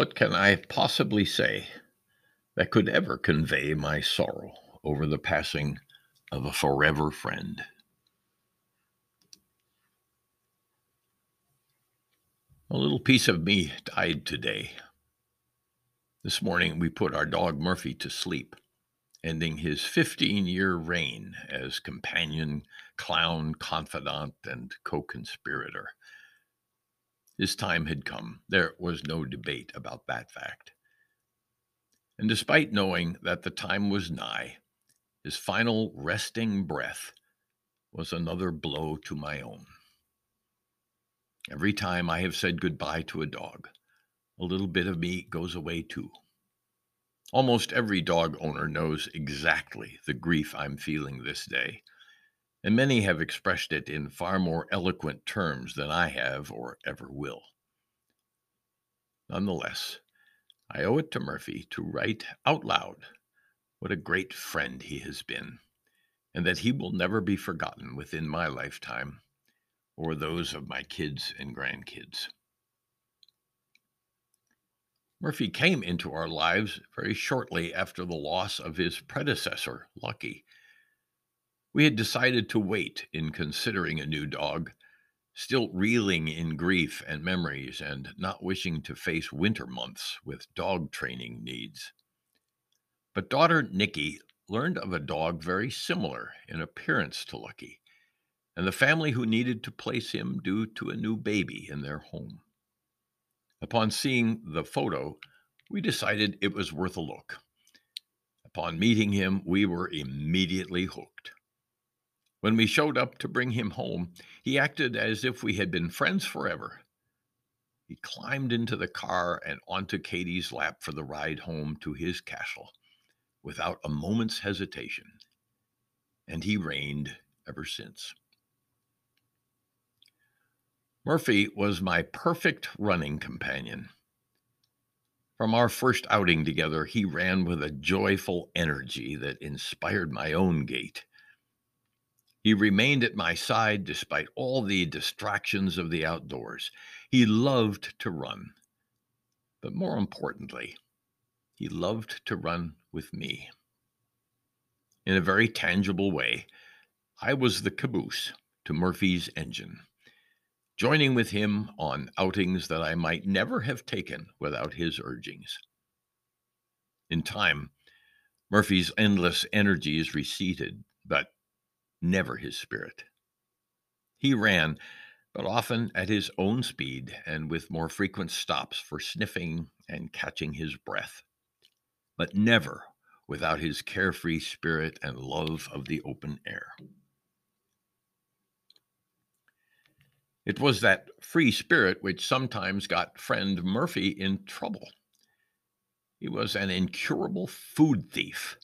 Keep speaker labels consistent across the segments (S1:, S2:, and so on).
S1: What can I possibly say that could ever convey my sorrow over the passing of a forever friend? A little piece of me died today. This morning we put our dog Murphy to sleep, ending his 15 year reign as companion, clown, confidant, and co conspirator. His time had come. There was no debate about that fact. And despite knowing that the time was nigh, his final resting breath was another blow to my own. Every time I have said goodbye to a dog, a little bit of me goes away too. Almost every dog owner knows exactly the grief I'm feeling this day and many have expressed it in far more eloquent terms than I have or ever will. Nonetheless, I owe it to Murphy to write out loud what a great friend he has been, and that he will never be forgotten within my lifetime or those of my kids and grandkids. Murphy came into our lives very shortly after the loss of his predecessor, Lucky, we had decided to wait in considering a new dog, still reeling in grief and memories and not wishing to face winter months with dog training needs. But daughter Nikki learned of a dog very similar in appearance to Lucky, and the family who needed to place him due to a new baby in their home. Upon seeing the photo, we decided it was worth a look. Upon meeting him, we were immediately hooked. When we showed up to bring him home, he acted as if we had been friends forever. He climbed into the car and onto Katie's lap for the ride home to his castle without a moment's hesitation. And he reigned ever since. Murphy was my perfect running companion. From our first outing together, he ran with a joyful energy that inspired my own gait. He remained at my side despite all the distractions of the outdoors. He loved to run. But more importantly, he loved to run with me. In a very tangible way, I was the caboose to Murphy's engine, joining with him on outings that I might never have taken without his urgings. In time, Murphy's endless energies receded, never his spirit. He ran, but often at his own speed and with more frequent stops for sniffing and catching his breath, but never without his carefree spirit and love of the open air. It was that free spirit which sometimes got friend Murphy in trouble. He was an incurable food thief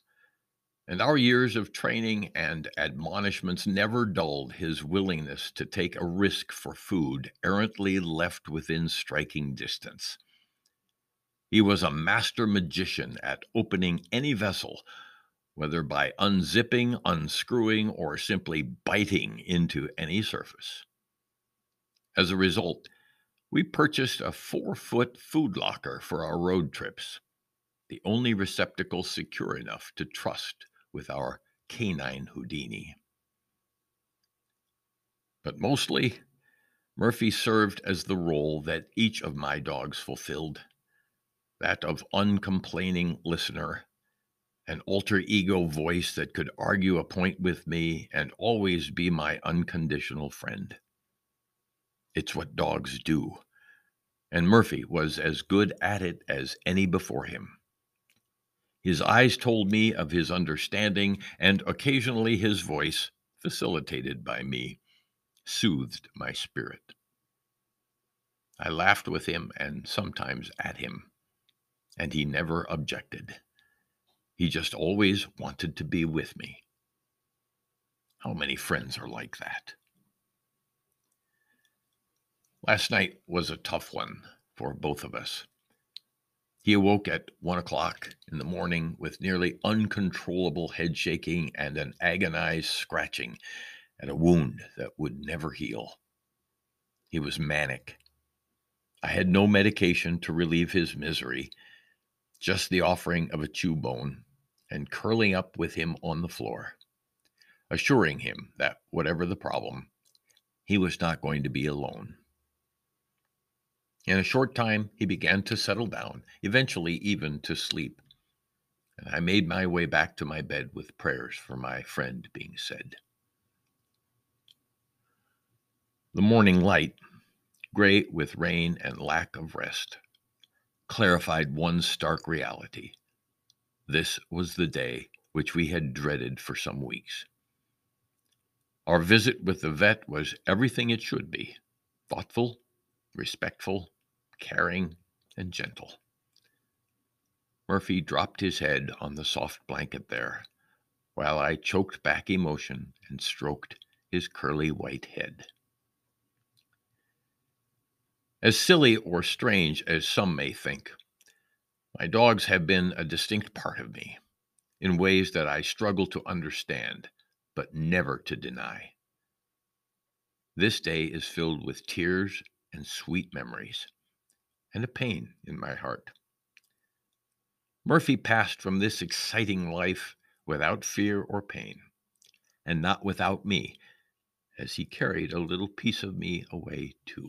S1: and our years of training and admonishments never dulled his willingness to take a risk for food errantly left within striking distance. He was a master magician at opening any vessel, whether by unzipping, unscrewing, or simply biting into any surface. As a result, we purchased a four foot food locker for our road trips, the only receptacle secure enough to trust with our canine Houdini. But mostly, Murphy served as the role that each of my dogs fulfilled that of uncomplaining listener, an alter ego voice that could argue a point with me and always be my unconditional friend. It's what dogs do, and Murphy was as good at it as any before him. His eyes told me of his understanding, and occasionally his voice, facilitated by me, soothed my spirit. I laughed with him and sometimes at him, and he never objected. He just always wanted to be with me. How many friends are like that? Last night was a tough one for both of us. He awoke at one o'clock in the morning with nearly uncontrollable head shaking and an agonized scratching at a wound that would never heal. He was manic. I had no medication to relieve his misery, just the offering of a chew bone and curling up with him on the floor, assuring him that whatever the problem, he was not going to be alone. In a short time, he began to settle down, eventually, even to sleep. And I made my way back to my bed with prayers for my friend being said. The morning light, gray with rain and lack of rest, clarified one stark reality. This was the day which we had dreaded for some weeks. Our visit with the vet was everything it should be thoughtful, respectful, caring, and gentle. Murphy dropped his head on the soft blanket there, while I choked back emotion and stroked his curly white head. As silly or strange as some may think, my dogs have been a distinct part of me in ways that I struggle to understand, but never to deny. This day is filled with tears and sweet memories and a pain in my heart. Murphy passed from this exciting life without fear or pain, and not without me, as he carried a little piece of me away too.